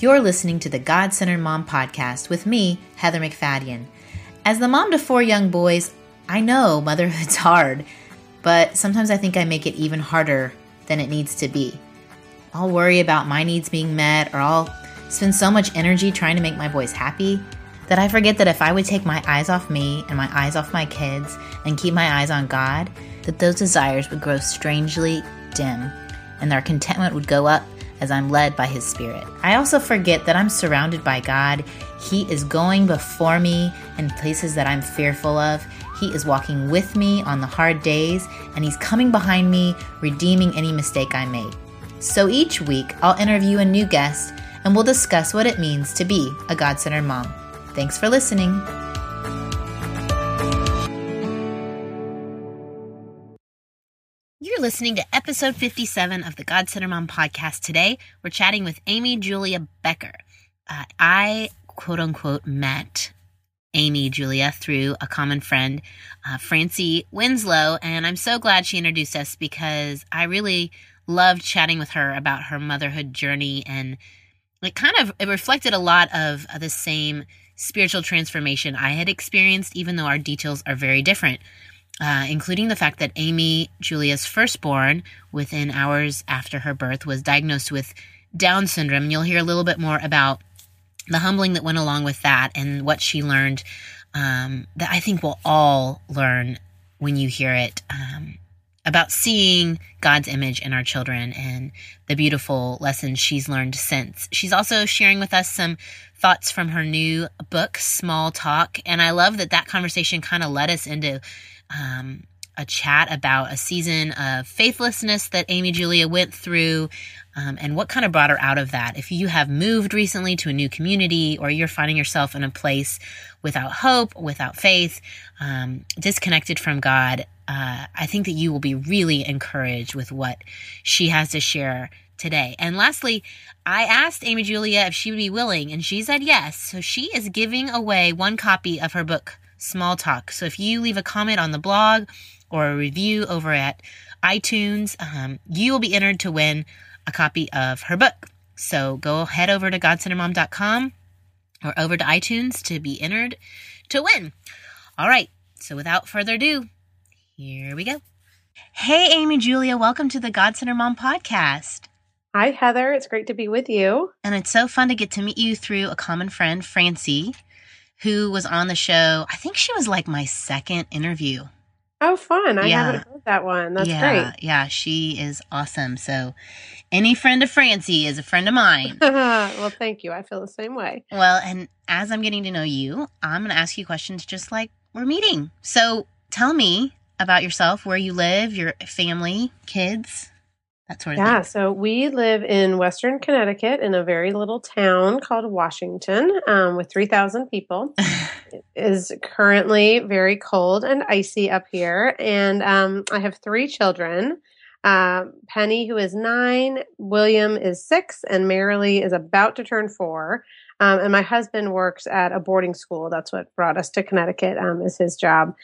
You're listening to the God Centered Mom Podcast with me, Heather MacFadyen. As the mom to four young boys, I know motherhood's hard, but sometimes I think I make it even harder than it needs to be. I'll worry about my needs being met, or I'll spend so much energy trying to make my boys happy that I forget that if I would take my eyes off me and my eyes off my kids and keep my eyes on God, that those desires would grow strangely dim and their contentment would go up as I'm led by His Spirit. I also forget that I'm surrounded by God. He is going before me in places that I'm fearful of. He is walking with me on the hard days, and He's coming behind me, redeeming any mistake I made. So each week, I'll interview a new guest and we'll discuss what it means to be a God centered mom. Thanks for listening. Listening to episode 57 of the God Centered Mom podcast. Today, we're chatting with Amy Julia Becker. Uh, I, quote unquote, met Amy Julia through a common friend, uh, Francie Winslow, and I'm so glad she introduced us because I really loved chatting with her about her motherhood journey and it kind of it reflected a lot of the same spiritual transformation I had experienced, even though our details are very different uh, including the fact that Amy, Julia's firstborn, within hours after her birth, was diagnosed with Down syndrome. You'll hear a little bit more about the humbling that went along with that and what she learned um, that I think we'll all learn when you hear it um, about seeing God's image in our children and the beautiful lessons she's learned since. She's also sharing with us some thoughts from her new book, Small Talk. And I love that that conversation kind of led us into um, a chat about a season of faithlessness that Amy Julia went through um, and what kind of brought her out of that. If you have moved recently to a new community or you're finding yourself in a place without hope, without faith, um, disconnected from God, uh, I think that you will be really encouraged with what she has to share today. And lastly, I asked Amy Julia if she would be willing, and she said yes. So she is giving away one copy of her book, Small Talk. So if you leave a comment on the blog or a review over at iTunes, um, you will be entered to win a copy of her book. So go head over to godcenteredmom.com or over to iTunes to be entered to win. All right. So without further ado, here we go. Hey, Amy Julia, welcome to the God Centered Mom podcast. Hi, Heather. It's great to be with you. And it's so fun to get to meet you through a common friend, Francie who was on the show. I think she was like my second interview. Oh, fun. I yeah. haven't heard that one. That's yeah, great. Yeah, she is awesome. So, any friend of Francie is a friend of mine. well, thank you. I feel the same way. Well, and as I'm getting to know you, I'm going to ask you questions just like we're meeting. So, tell me about yourself, where you live, your family, kids that sort of yeah, so we live in Western Connecticut in a very little town called Washington um, with 3,000 people. it is currently very cold and icy up here. And um, I have three children. Uh, Penny, who is nine, William is six, and Marilee is about to turn four. Um, and my husband works at a boarding school. That's what brought us to Connecticut. Um, is his job.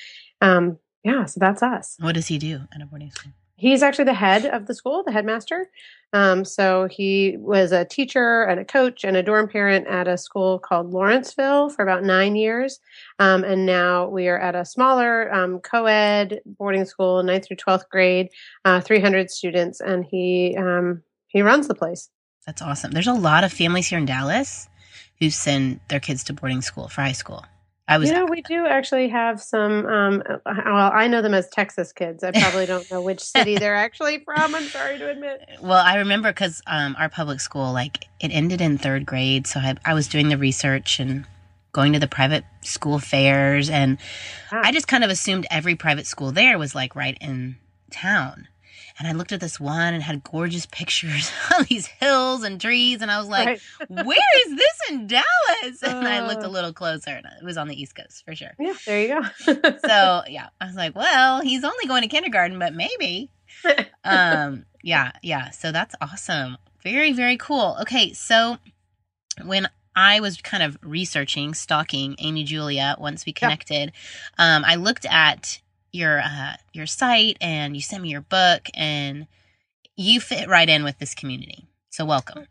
Um, yeah, so that's us. What does he do at a boarding school? He's actually the head of the school, the headmaster. Um, so he was a teacher and a coach and a dorm parent at a school called Lawrenceville for about nine years. Um, and now we are at a smaller um, co ed boarding school, ninth through 12th grade, uh, 300 students, and he, um, he runs the place. That's awesome. There's a lot of families here in Dallas who send their kids to boarding school for high school. I was. You know, we do actually have some. Um, well, I know them as Texas kids. I probably don't know which city they're actually from. I'm sorry to admit. Well, I remember because um, our public school, like, it ended in third grade, so I, I was doing the research and going to the private school fairs, and ah. I just kind of assumed every private school there was like right in town. And I looked at this one and had gorgeous pictures of these hills and trees. And I was like, right. where is this in Dallas? And I looked a uh. little closer and it was on the East Coast for sure. Yeah, there you go. so, yeah, I was like, well, he's only going to kindergarten, but maybe. um, yeah, yeah. So that's awesome. Very, very cool. Okay, so when I was kind of researching, stalking Amy Julia once we connected, yeah. um, I looked at your uh, your site and you sent me your book and you fit right in with this community. So welcome.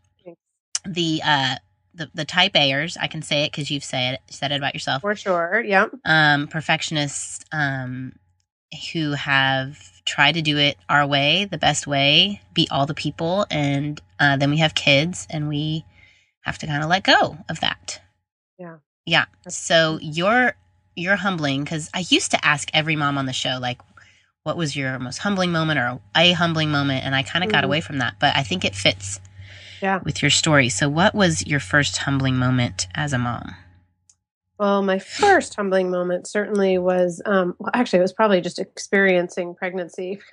The uh, the, the type A'ers, I can say it because you've said it, said it about yourself. For sure. Yep. Um, perfectionists um, who have tried to do it our way, the best way, beat all the people, and uh, then we have kids, and we have to kind of let go of that. Yeah. Yeah. So you're you're humbling because I used to ask every mom on the show like, what was your most humbling moment or a humbling moment, and I kind of got Mhm. away from that, but I think it fits Yeah. with your story. So, what was your first humbling moment as a mom? Well, my first humbling moment certainly was, um, well, actually, it was probably just experiencing pregnancy.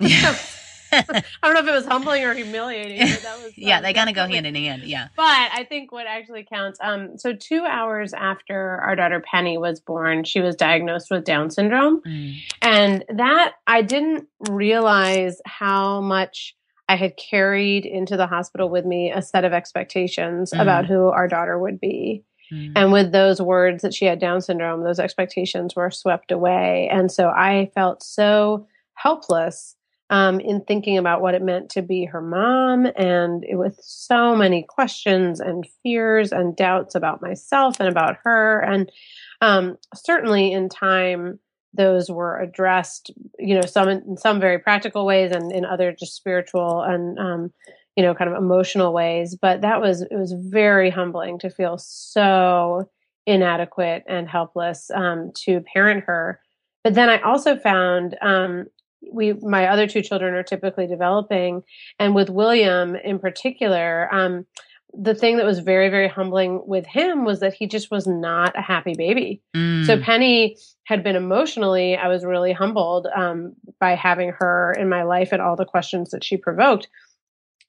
I don't know if it was humbling or humiliating, but that was. yeah, they kind of go hand in hand. Yeah. But I think what actually counts. Um, so two hours after our daughter Penny was born, she was diagnosed with Down syndrome, Mm. and that I didn't realize how much I had carried into the hospital with me a set of expectations Mm. about who our daughter would be. Mm. And with those words that she had Down syndrome, those expectations were swept away. And so I felt so helpless um, in thinking about what it meant to be her mom and it, with so many questions and fears and doubts about myself and about her. And um, certainly in time, those were addressed, you know, some in some very practical ways and in other just spiritual and um, you know, kind of emotional ways. But that was, it was very humbling to feel so inadequate and helpless um, to parent her. But then I also found, um, we, my other two children are typically developing. And with William in particular, um, the thing that was very, very humbling with him was that he just was not a happy baby. Mm. So Penny had been emotionally, I was really humbled um, by having her in my life and all the questions that she provoked.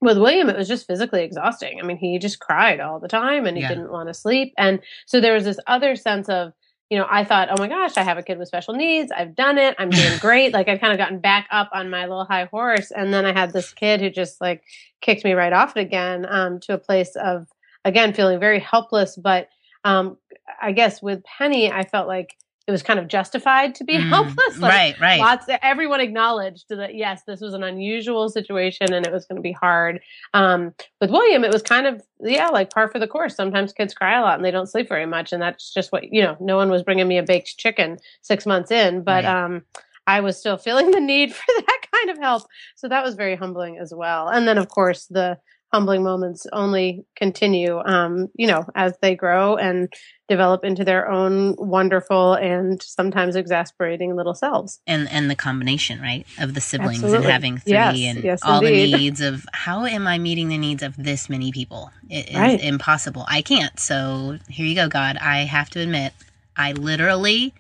With William, it was just physically exhausting. I mean, he just cried all the time and he Yeah. didn't want to sleep. And so there was this other sense of, you know, I thought, oh my gosh, I have a kid with special needs. I've done it. I'm doing great. like I've kind of gotten back up on my little high horse. And then I had this kid who just like kicked me right off it again um, to a place of, again, feeling very helpless. But um, I guess with Penny, I felt like it was kind of justified to be Mm. helpless. Like, right, right. Lots. Everyone acknowledged that yes, this was an unusual situation and it was going to be hard. Um, with William, it was kind of yeah, like par for the course. Sometimes kids cry a lot and they don't sleep very much, and that's just what you know. No one was bringing me a baked chicken six months in, but Right. um, I was still feeling the need for that kind of help. So that was very humbling as well. And then of course the humbling moments only continue, um, you know, as they grow and develop into their own wonderful and sometimes exasperating little selves. and and the combination right of the siblings and having three Yes, and yes, all indeed. the needs of how am i meeting the needs of this many people it is Right. impossible i can't so here you go god i have to admit i literally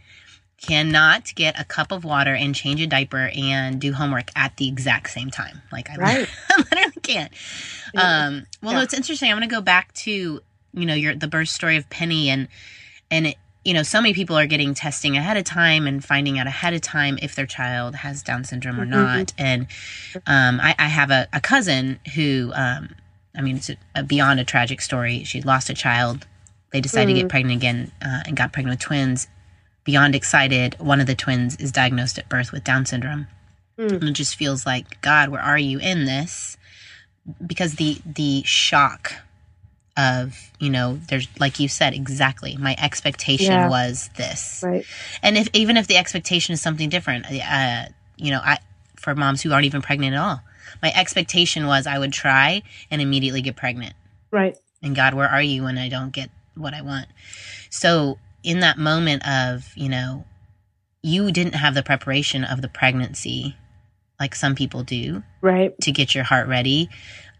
cannot get a cup of water and change a diaper and do homework at the exact same time like i, Right. I literally can't. Um well Yeah. it's interesting. I'm going to go back to you know your the birth story of penny and and it, you know so many people are getting testing ahead of time and finding out ahead of time if their child has down syndrome or Mhm. not. And um, I, I have a, a cousin who um, i mean it's a, a beyond a tragic story. She lost a child. They decided to Mm. get pregnant again uh, and got pregnant with twins. Beyond excited one of the twins is diagnosed at birth with down syndrome. Mm. and it just feels like god where are you in this because the the shock of you know there's like you said exactly my expectation Yeah. was this Right. and if even if the expectation is something different uh you know i for moms who aren't even pregnant at all my expectation was i would try and immediately get pregnant Right. and god where are you when i don't get what i want so in that moment of you know you didn't have the preparation of the pregnancy like some people do Right. to get your heart ready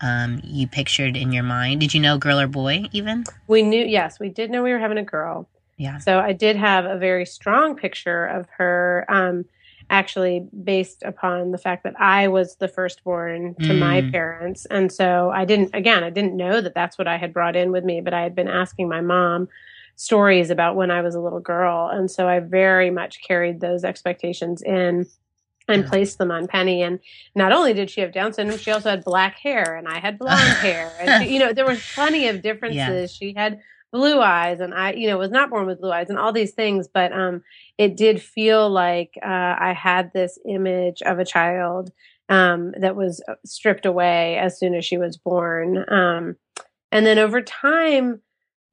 um, you pictured in your mind did you know girl or boy even We knew, yes, we did know we were having a girl. yeah So I did have a very strong picture of her, um, actually based upon the fact that I was the firstborn to my Mm. parents. And so I didn't, again, I didn't know that that's what I had brought in with me, but I had been asking my mom stories about when I was a little girl. And so I very much carried those expectations in and Yeah. placed them on Penny. And not only did she have Down syndrome, she also had black hair and I had blonde hair. And, she, you know, there was plenty of differences. She had blue eyes and I, you know, was not born with blue eyes and all these things. But um, it did feel like uh, I had this image of a child um, that was stripped away as soon as she was born. Um, and then over time,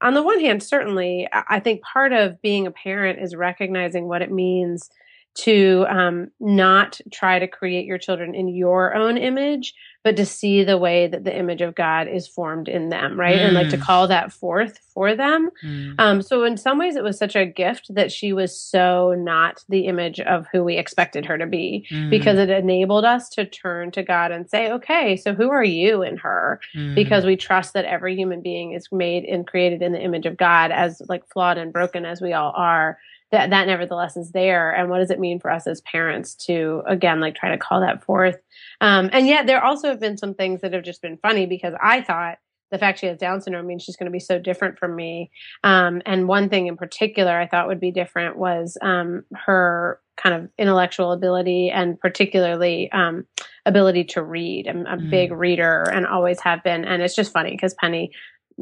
on the one hand, certainly, I think part of being a parent is recognizing what it means to um, not try to create your children in your own image, but to see the way that the image of God is formed in them, right? Mm. And like to mm. call that forth for them. Mm. Um, so, in some ways, it was such a gift that she was so not the image of who we expected her to be mm. because it enabled us to turn to God and say, okay, so who are you in her? Mm. Because we trust that every human being is made and created in the image of God, as like flawed and broken as we all are that that nevertheless is there. And what does it mean for us as parents to again like try to call that forth? Um, and yet there also have been some things that have just been funny because i thought the fact she has down syndrome means she's going to be so different from me. Um, and one thing in particular i thought would be different was um, her kind of intellectual ability and particularly um, ability to read. I'm a mm. big reader and always have been. And it's just funny because penny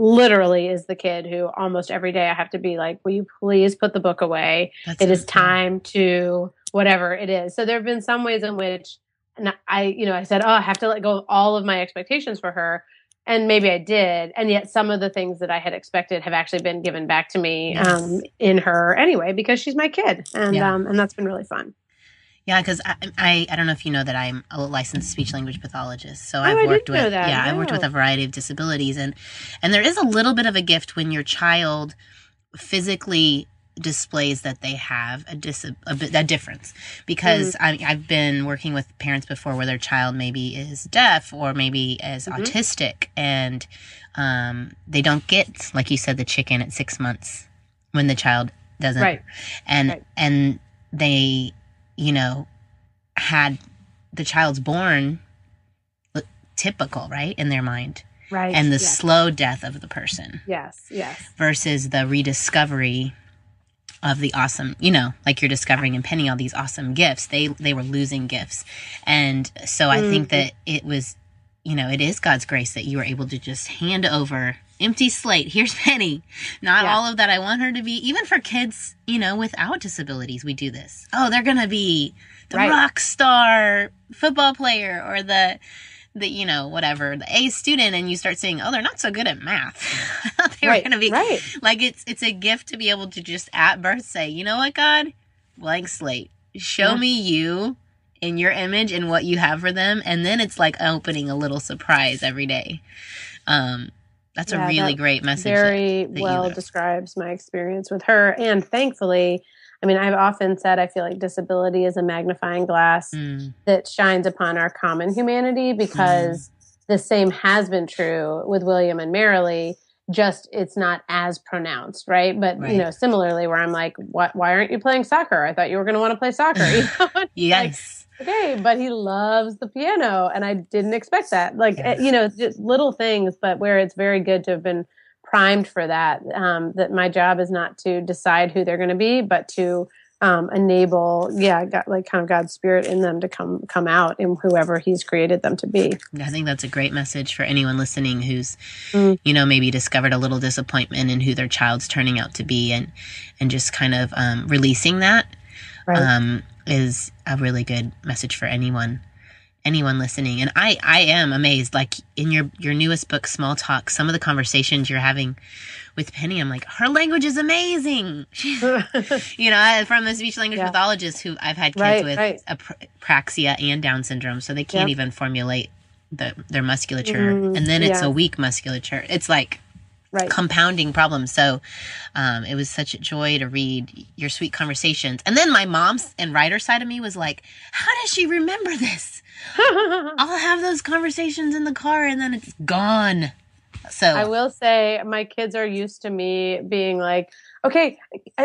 literally is the kid who almost every day I have to be like, will you please put the book away? That's it is time to whatever it is. So there have been some ways in which and I, you know, I said, oh, I have to let go of all of my expectations for her. And maybe I did. And yet some of the things that I had expected have actually been given back to me yes. um, in her anyway, because she's my kid. And, yeah. um, and that's been really fun. Yeah, because I, I, I don't know if you know that I'm a licensed speech language pathologist. So oh, I've worked with yeah, yeah, I've worked with a variety of disabilities, and and there is a little bit of a gift when your child physically displays that they have a dis a, a difference because mm-hmm. I, I've been working with parents before where their child maybe is deaf or maybe is mm-hmm. autistic and um, they don't get like you said the chicken at six months when the child doesn't right. and right. and they you know, had the child's born typical, right, in their mind. Right. And the yes. slow death of the person. Yes, yes. Versus the rediscovery of the awesome, you know, like you're discovering and Penny all these awesome gifts. They they were losing gifts. And so I mm-hmm. think that it was, you know, it is God's grace that you were able to just hand over empty slate. Here's Penny. Not yeah. all of that I want her to be. Even for kids, you know, without disabilities, we do this. Oh, they're going to be the right. rock star football player or the the you know whatever the A student and you start saying oh they're not so good at math they're right. going to be right. like it's it's a gift to be able to just at birth say you know what God blank slate show yeah. me you in your image and what you have for them and then it's like opening a little surprise every day um that's yeah, a really that great message. Very that, that well describes my experience with her. And thankfully, I mean, I've often said I feel like disability is a magnifying glass mm. that shines upon our common humanity because mm. the same has been true with William and Marilee. Just it's not as pronounced, right? But right. you know, similarly, where I'm like, what? Why aren't you playing soccer? I thought you were going to want to play soccer. You know? yes. Like, okay, but he loves the piano, and I didn't expect that. Like. Eh, you know, just little things, but where it's very good to have been primed for that. Um, that my job is not to decide who they're going to be, but to um, enable, yeah, God, like kind of God's spirit in them to come come out in whoever He's created them to be. I think that's a great message for anyone listening who's, mm. you know, maybe discovered a little disappointment in who their child's turning out to be, and and just kind of um, releasing that. Right. Um, is a really good message for anyone anyone listening and i i am amazed like in your your newest book small talk some of the conversations you're having with penny i'm like her language is amazing you know from the speech language yeah. pathologist who i've had kids right, with right. apraxia and down syndrome so they can't yep. even formulate the their musculature mm, and then it's yeah. a weak musculature it's like right. compounding problems. So um, it was such a joy to read your sweet conversations. And then my mom's and writer side of me was like, how does she remember this? I'll have those conversations in the car and then it's gone. So I will say my kids are used to me being like, okay,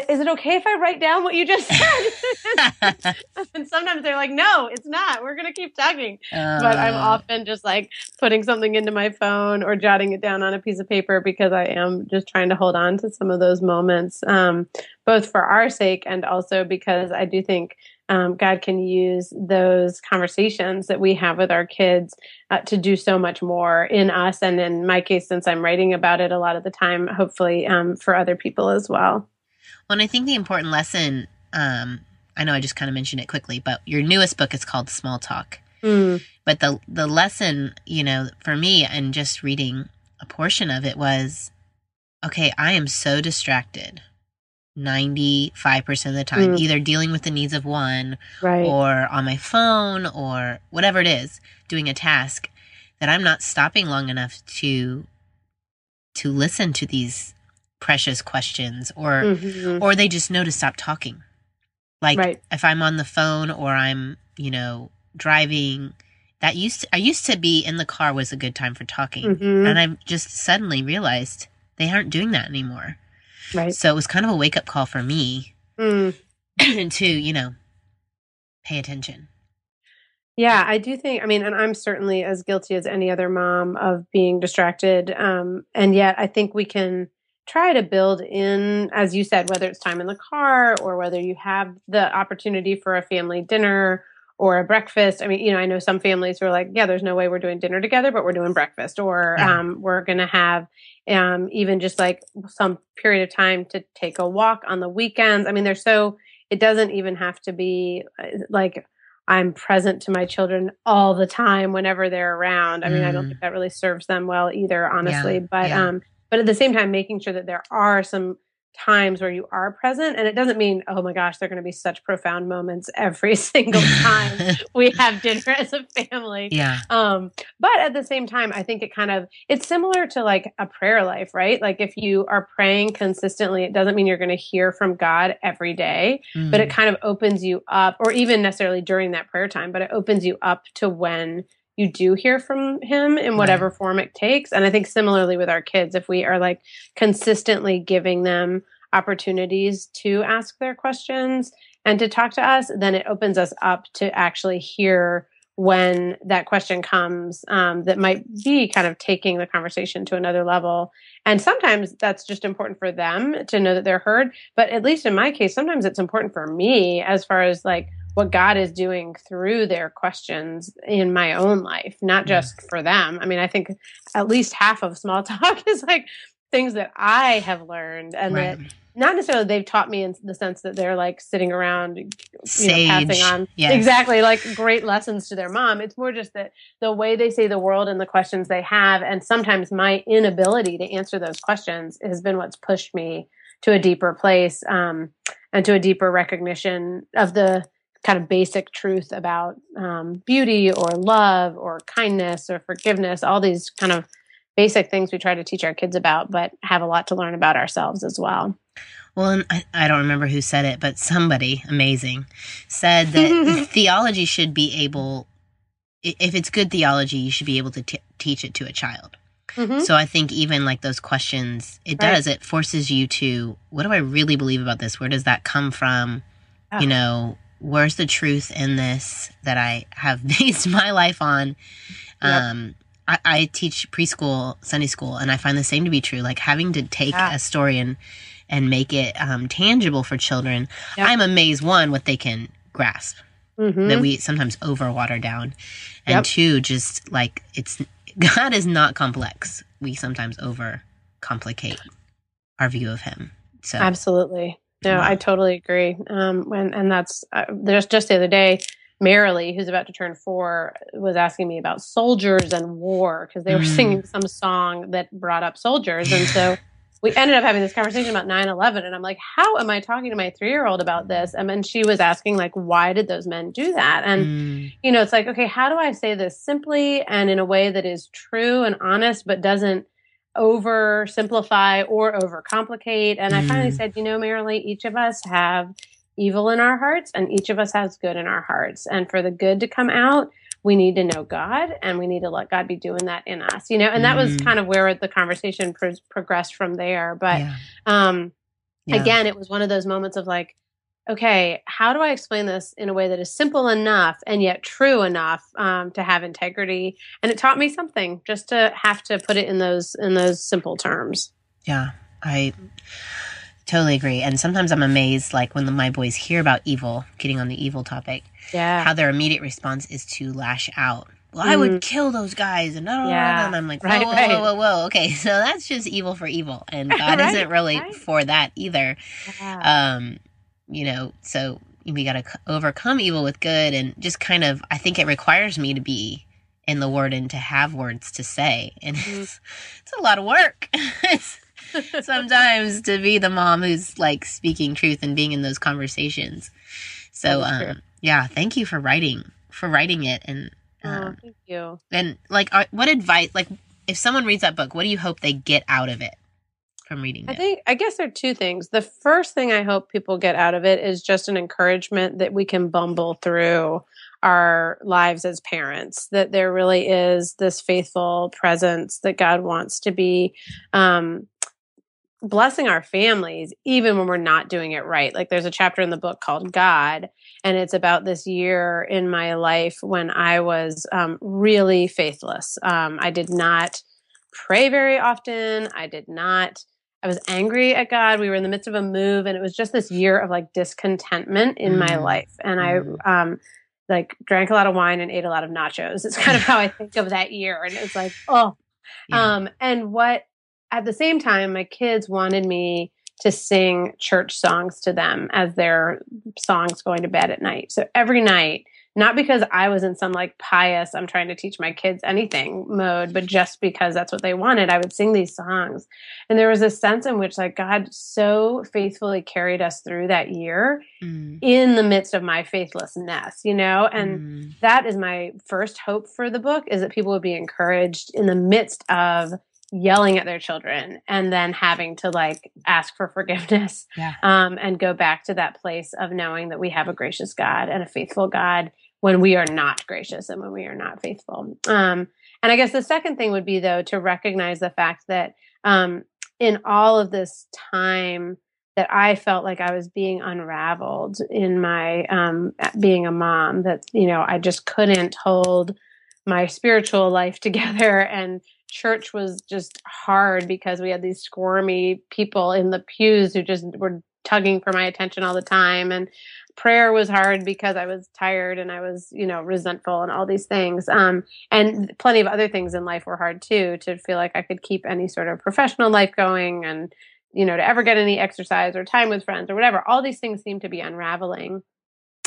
is it okay if I write down what you just said? and sometimes they're like, no, it's not. We're going to keep talking. Uh, but I'm uh. often just like putting something into my phone or jotting it down on a piece of paper because I am just trying to hold on to some of those moments, um, both for our sake and also because I do think um, God can use those conversations that we have with our kids uh, to do so much more in us. And in my case, since I'm writing about it a lot of the time, hopefully um, for other people as well. Well, and I think the important lesson, um, I know I just kind of mentioned it quickly, but your newest book is called Small Talk. Mm. But the the lesson, you know, for me and just reading a portion of it was okay, I am so distracted 95% of the time, Mm. either dealing with the needs of one Right. or on my phone or whatever it is, doing a task that I'm not stopping long enough to to listen to these precious questions or Mhm. or they just know to stop talking. Like Right. if I'm on the phone or I'm, you know, driving, that used to, I used to be in the car was a good time for talking. Mhm. And i've just suddenly realized they aren't doing that anymore. Right. So it was kind of a wake up call for me Mm. to, you know, pay attention. Yeah, I do think, I mean, and I'm certainly as guilty as any other mom of being distracted. Um, and yet I think we can try to build in, as you said, whether it's time in the car or whether you have the opportunity for a family dinner or a breakfast. I mean, you know, I know some families who are like, yeah, there's no way we're doing dinner together, but we're doing breakfast, or Yeah. um, we're going to have um, even just like some period of time to take a walk on the weekends. I mean, they're so, it doesn't even have to be uh, like, I'm present to my children all the time whenever they're around. I mean, I don't Mm. think that really serves them well either, honestly. but yeah. um, but at the same time, making sure that there are some times where you are present, and it doesn't mean, oh my gosh, they're going to be such profound moments every single time we have dinner as a family. yeah. Um, but at the same time, I think it kind of it's similar to like a prayer life, right? Like if you are praying consistently, it doesn't mean you're going to hear from God every day but it Mm. kind of opens you up or even necessarily during that prayer time but it opens you up to when you do hear from him in whatever form it takes. And i think similarly with our kids if we are like consistently giving them opportunities to ask their questions and to talk to us then it opens us up to actually hear when that question comes um, that might be kind of taking the conversation to another level. And sometimes that's just important for them to know that they're heard. But at least in my case sometimes it's important for me as far as like what god is doing through their questions in my own life not Yeah. just for them i mean i think at least half of small talk is like things that i have learned and right. that not necessarily they've taught me in the sense that they're like sitting around you know, passing on Yes. exactly like great lessons to their mom it's more just that the way they see the world and the questions they have and sometimes my inability to answer those questions has been what's pushed me to a deeper place um, and to a deeper recognition of the kind of basic truth about um, beauty or love or kindness or forgiveness all these kind of basic things we try to teach our kids about but have a lot to learn about ourselves as well Well, and I, I don't remember who said it, but somebody amazing said that theology should be able, if it's good theology, you should be able to t- teach it to a child. Mhm. So I think even like those questions, it Right. does, it forces you to, what do I really believe about this? Where does that come from? Ah. You know, where's the truth in this that I have based my life on? Yep. Um, I, I teach preschool, Sunday school, and I find the same to be true. Like having to take Yeah. a story and and make it um, tangible for children. Yep. I'm amazed one what they can grasp Mhm. that we sometimes over water down, and Yep. two just like it's God is not complex. We sometimes over complicate our view of Him. So Absolutely. No. I totally agree. Um, when and that's uh, there's just the other day, Marilee, who's about to turn four, was asking me about soldiers and war because they were Mm. singing some song that brought up soldiers, and so we ended up having this conversation about 9-11 and i'm like how am i talking to my three-year-old about this and then she was asking like why did those men do that and Mm, you know, it's like, okay, how do I say this simply and in a way that is true and honest, but doesn't oversimplify or overcomplicate? And I finally Mm. said, you know, Marilee, each of us have evil in our hearts and each of us has good in our hearts. And for the good to come out, we need to know God and we need to let God be doing that in us, you know, and that was Mm. kind of where the conversation pro- progressed from there. But, yeah. um, Yeah. again, it was one of those moments of like, okay, how do I explain this in a way that is simple enough and yet true enough um, to have integrity? And it taught me something just to have to put it in those in those simple terms. Yeah, I totally agree. And sometimes I'm amazed, like when the, my boys hear about evil, getting on the evil topic, Yeah, how their immediate response is to lash out. Well, I would kill those guys, and, Mm. Yeah, and I'm like, whoa, right, whoa, right. whoa, whoa, whoa. Okay, so that's just evil for evil, and God Right, isn't really for that either. yeah. Um, you know, so we got to c- overcome evil with good, and just kind of, I think it requires me to be in the Word and to have words to say, and Mhm. it's, it's a lot of work. sometimes to be the mom who's like speaking truth and being in those conversations. So um yeah, thank you for writing for writing it and Oh, um, thank you. and like what advice like if someone reads that book, what do you hope they get out of it from reading I it? think I guess there are two things. The first thing I hope people get out of it is just an encouragement that we can bumble through our lives as parents. That there really is this faithful presence that God wants to be um, blessing our families, even when we're not doing it right. Like there's a chapter in the book called God, and it's about this year in my life when I was um, really faithless. Um, I did not pray very often. I did not. I was angry at God. We were in the midst of a move, and it was just this year of like discontentment in my Mm. life. And Mm. I um like drank a lot of wine and ate a lot of nachos. It's kind of how I think of that year. And it's like, oh, Yeah. um, and what at the same time, my kids wanted me to sing church songs to them as their songs going to bed at night. So every night, not because I was in some like pious, I'm trying to teach my kids anything mode, but just because that's what they wanted, I would sing these songs. And there was a sense in which like God so faithfully carried us through that year Mm. in the midst of my faithlessness, you know? And Mm. that is my first hope for the book is that people would be encouraged in the midst of yelling at their children and then having to like ask for forgiveness Yeah. um, and go back to that place of knowing that we have a gracious god and a faithful god when we are not gracious and when we are not faithful um, and i guess the second thing would be though to recognize the fact that um, in all of this time that I felt like I was being unraveled in my um, being a mom. That you know I just couldn't hold my spiritual life together, and church was just hard because we had these squirmy people in the pews who just were tugging for my attention all the time, and prayer was hard because I was tired and I was you know resentful and all these things. Um, and plenty of other things in life were hard too. To feel like I could keep any sort of professional life going and you know, to ever get any exercise or time with friends or whatever. All these things seem to be unraveling.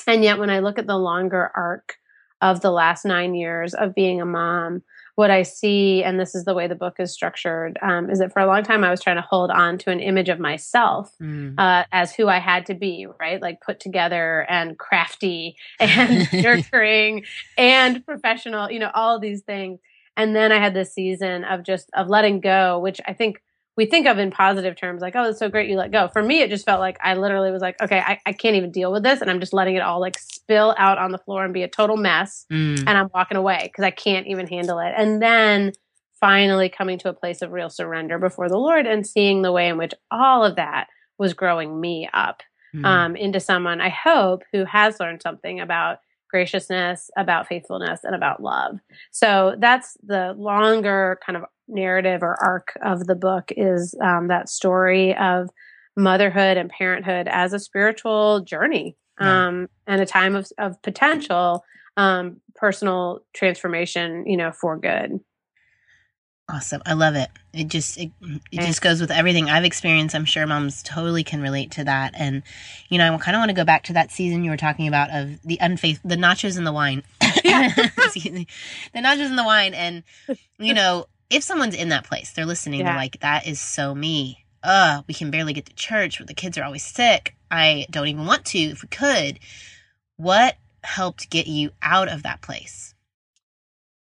And yet, when I look at the longer arc of the last nine years of being a mom, what I see, and this is the way the book is structured, um, is that for a long time I was trying to hold on to an image of myself Mm. uh, as who I had to be, right? Like put together and crafty and nurturing and professional, you know, all these things. And then I had this season of just of letting go, which I think we think of in positive terms, like, oh, it's so great you let go. For me, it just felt like I literally was like, okay, I, I can't even deal with this. And I'm just letting it all like spill out on the floor and be a total mess. Mm. And I'm walking away because I can't even handle it. And then finally coming to a place of real surrender before the Lord and seeing the way in which all of that was growing me up Mm. um, into someone I hope who has learned something about graciousness, about faithfulness, and about love. So that's the longer kind of narrative or arc of the book is um, that story of motherhood and parenthood as a spiritual journey Yeah. um, and a time of, of potential um, personal transformation, you know, for good. Awesome. I love it. It just it, it just goes with everything I've experienced. I'm sure moms totally can relate to that. And you know, I kind of want to go back to that season you were talking about of the unfaith the nachos and the wine. Excuse me. The nachos and the wine and you know, if someone's in that place, they're listening, they're like that is so me. Uh, we can barely get to church, the kids are always sick. I don't even want to if we could. What helped get you out of that place?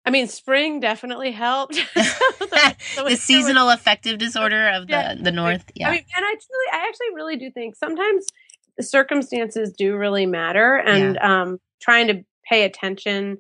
I mean, spring definitely helped. So the- so the it's- seasonal affective disorder of the Yeah. the north. Yeah. I mean, and I truly, I actually really do think sometimes circumstances do really matter, and um, trying to pay attention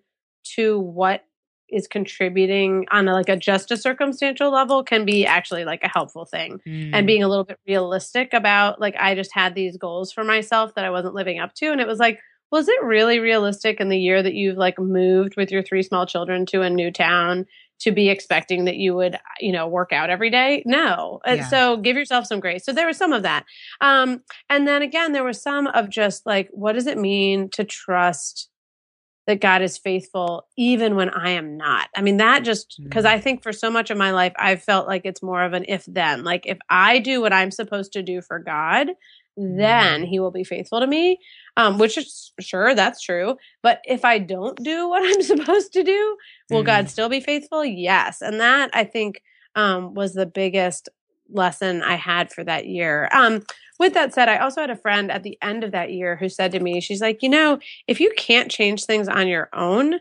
to what is contributing on a, like a just a circumstantial level can be actually like a helpful thing Mm. and being a little bit realistic about like i just had these goals for myself that i wasn't living up to and it was like was it really realistic in the year that you've like moved with your three small children to a new town to be expecting that you would you know work out every day no And Yeah. so give yourself some grace so there was some of that um and then again there was some of just like what does it mean to trust that God is faithful even when I am not. I mean, that just because Mm. I think for so much of my life, I've felt like it's more of an if then. Like, if I do what I'm supposed to do for God, then he will be faithful to me. Um, which is sure, that's true. But if I don't do what I'm supposed to do, will Mm. God still be faithful? Yes. And that I think um, was the biggest lesson I had for that year. Um, with that said, I also had a friend at the end of that year who said to me, she's like, you know, if you can't change things on your own,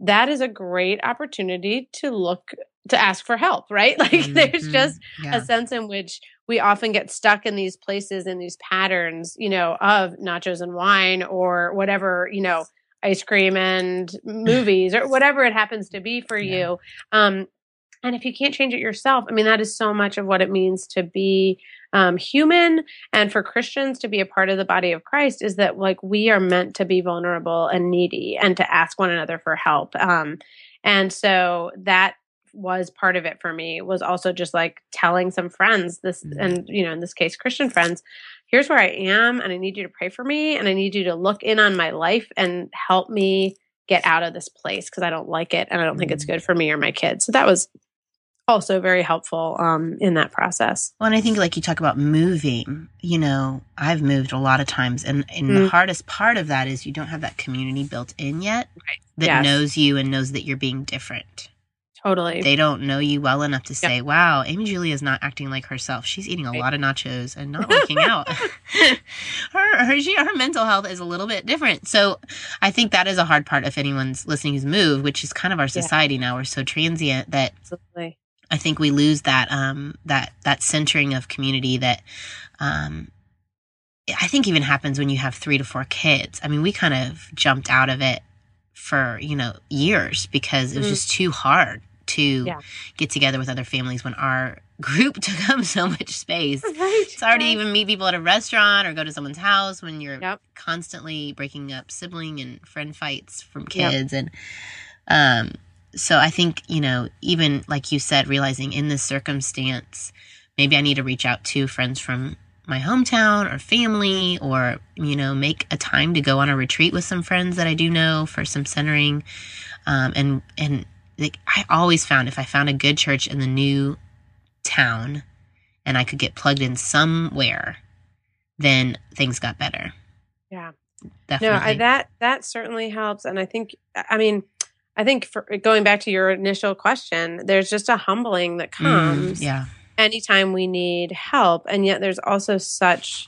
that is a great opportunity to look to ask for help, right? Like mm-hmm. there's just yeah. a sense in which we often get stuck in these places and these patterns, you know, of nachos and wine or whatever, you know, ice cream and movies or whatever it happens to be for yeah. you. Um, and if you can't change it yourself, I mean, that is so much of what it means to be um, human and for Christians to be a part of the body of Christ is that like we are meant to be vulnerable and needy and to ask one another for help. Um, and so that was part of it for me was also just like telling some friends this mm-hmm. and you know in this case christian friends here's where i am and i need you to pray for me and i need you to look in on my life and help me get out of this place because i don't like it and i don't mm-hmm. think it's mm-hmm. good for me or my kids so that was also very helpful um, in that process. Well, and I think like you talk about moving, you know, I've moved a lot of times, and, and mm. the hardest part of that is you don't have that community built in yet right. that yes. knows you and knows that you're being different. Totally. They don't know you well enough to say, yep. wow, Amy Julia is not acting like herself. She's eating a right. lot of nachos and not working out. her, her, she, her mental health is a little bit different. So I think that is a hard part if anyone's listening who's moved, which is kind of our society yeah. now. We're so transient that Absolutely. I think we lose that, um, that, that centering of community that, um, I think even happens when you have three to four kids. I mean, we kind of jumped out of it for, you know, years because it was mm. just too hard to yeah. get together with other families when our group took up so much space. Right. It's hard to even meet people at a restaurant or go to someone's house when you're yep. constantly breaking up sibling and friend fights from kids yep. and um so I think, you know, even like you said, realizing in this circumstance, maybe I need to reach out to friends from my hometown or family or, you know, make a time to go on a retreat with some friends that I do know for some centering. Um, and, and like I always found if I found a good church in the new town and I could get plugged in somewhere, then things got better. Yeah. Definitely. No, I, that that certainly helps and I think I mean I think for going back to your initial question, there's just a humbling that mm, comes mm, yeah. anytime we need help and yet there's also such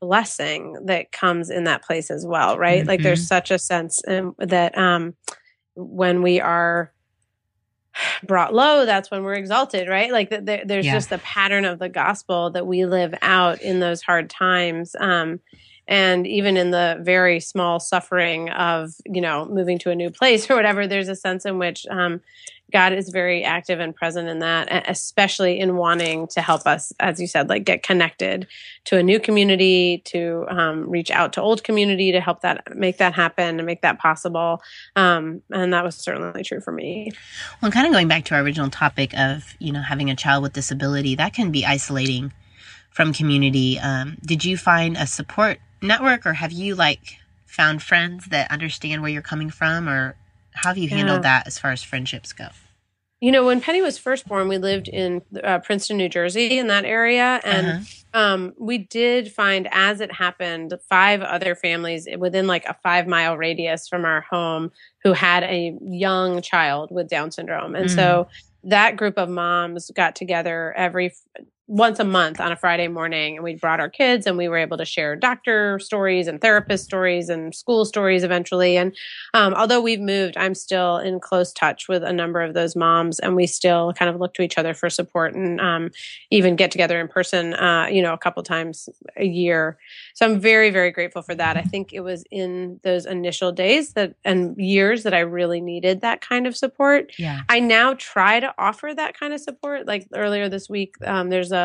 blessing that comes in that place as well, right? Mm-hmm. Like there's mm-hmm. such a sense um, that um when we are brought low, that's when we're exalted, right? Like the, there's yeah. just the pattern of the gospel that we live out in those hard times. Um, and even in the very small suffering of you know moving to a new place or whatever there's a sense in which um, god is very active and present in that especially in wanting to help us as you said like get connected to a new community to um, reach out to old community to help that make that happen and make that possible. Um, and that was certainly true for me. Well kind of going back to our original topic of you know having a child with disability that can be isolating from community. Um, did you find a support network or have you like found friends that understand where you're coming from or how have you handled yeah. that as far as friendships go? You know, when Penny was first born, we lived in uh, Princeton, New Jersey, in that area, and uh-huh. um, we did find, as it happened, five other families within like a five mile radius from our home who had a young child with Down syndrome, and mm. so that group of moms got together every once a month on a Friday morning, and we brought our kids, and we were able to share doctor stories and therapist stories and school stories eventually. And um, although we've moved, I'm still in close touch with a number of those moms, and we still kind of look to each other for support and um, even get together in person, uh, you know, a couple times a year. So I'm very, very grateful for that. I think it was in those initial days that and years that I really needed that kind of support. Yeah. I now try to offer that kind of support. Like earlier this week, um, there's a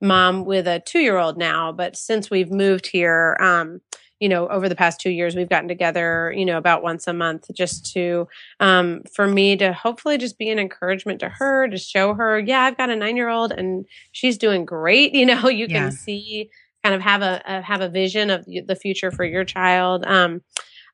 mom with a two year old now, but since we've moved here, um, you know, over the past two years, we've gotten together, you know, about once a month just to, um, for me to hopefully just be an encouragement to her, to show her, yeah, I've got a nine year old and she's doing great. You know, you yeah. can see kind of have a, a, have a vision of the future for your child. Um,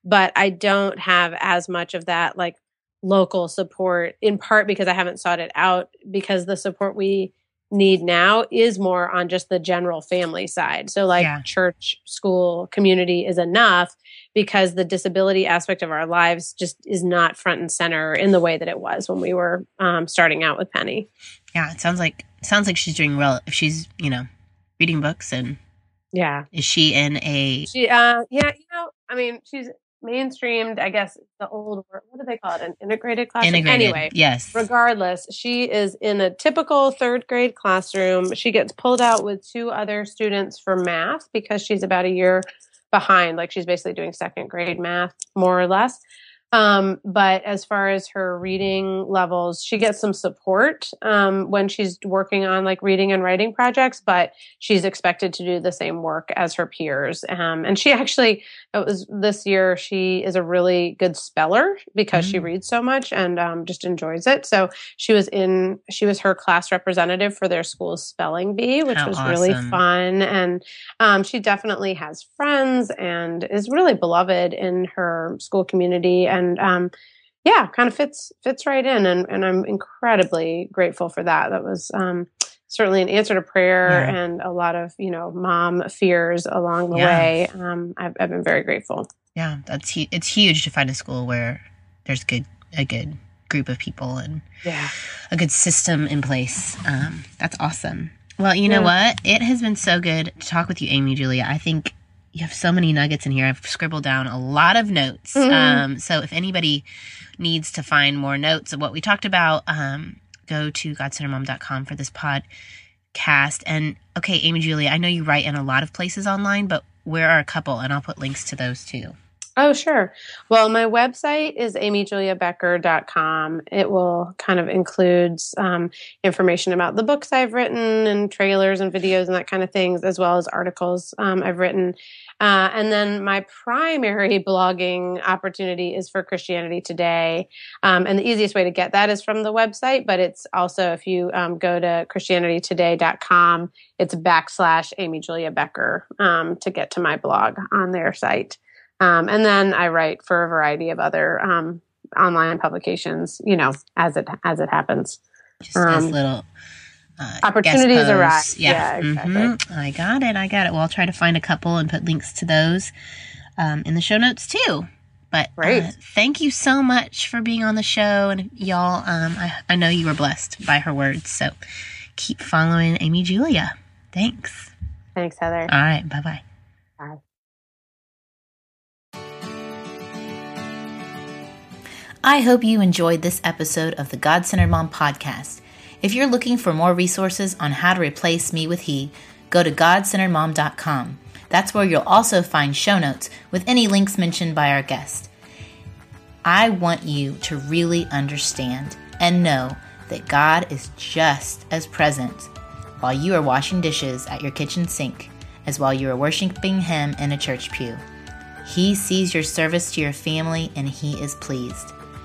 but I don't have as much of that like local support in part because I haven't sought it out because the support we need now is more on just the general family side. So, like Yeah. church, school, community is enough because the disability aspect of our lives just is not front and center in the way that it was when we were um, starting out with Penny. Yeah, it sounds like sounds like she's doing well. If she's you know reading books and Yeah. is she in a She, uh, yeah, you know, I mean, she's mainstreamed, I guess, the old, word- what do they call it? An integrated classroom? integrated? Anyway, yes. regardless, she is in a typical third grade classroom. She gets pulled out with two other students for math because she's about a year behind. Like she's basically doing second grade math, more or less. Um, but as far as her reading levels, she gets some support um, when she's working on like reading and writing projects, but she's expected to do the same work as her peers. Um, and she actually, it was this year, she is a really good speller because she Mm. reads so much and um, just enjoys it. So she was in, she was her class representative for their school's spelling bee, which How was really fun. And um, she definitely has friends and is really beloved in her school community. And um, yeah, kind of fits fits right in. And, and I'm incredibly grateful for that. That was um, certainly an answer to prayer Yeah. and a lot of you know mom fears along the Yeah. way. Um, I've, I've been very grateful. Yeah, that's hu- it's huge to find a school where there's good a good group of people and Yeah. a good system in place. Um, that's awesome. Well, you know what? It has been so good to talk with you, Amy Julia. I think you have so many nuggets in here. I've scribbled down a lot of notes. Mhm. Um, so if anybody needs to find more notes of what we talked about, um, go to godcenteredmom.com for this podcast. And okay, Amy Julie, I know you write in a lot of places online, but where are a couple? And I'll put links to those too. Oh, sure. Well, my website is amyjuliabecker.com. It will kind of includes um, information about the books I've written and trailers and videos and that kind of things, as well as articles um, I've written. Uh, and then my primary blogging opportunity is for Christianity Today. Um, and the easiest way to get that is from the website, but it's also if you um, go to christianitytoday.com, it's backslash Amy Julia Becker um, to get to my blog on their site. Um, and then I write for a variety of other um, online publications, you know, as it as it happens. Just as Um, little uh, opportunities arise. Yeah, Yeah, exactly. Mhm. I got it. I got it. Well, I'll try to find a couple and put links to those um, in the show notes too. But uh, thank you so much for being on the show, and y'all. Um, I, I know you were blessed by her words, so keep following Amy Julia. Thanks. Thanks, Heather. All right. Bye bye. Bye. I hope you enjoyed this episode of the God Centered Mom podcast. If you're looking for more resources on how to replace me with he, go to godcenteredmom.com. That's where you'll also find show notes with any links mentioned by our guest. I want you to really understand and know that God is just as present while you are washing dishes at your kitchen sink as while you are worshiping Him in a church pew. He sees your service to your family and he is pleased.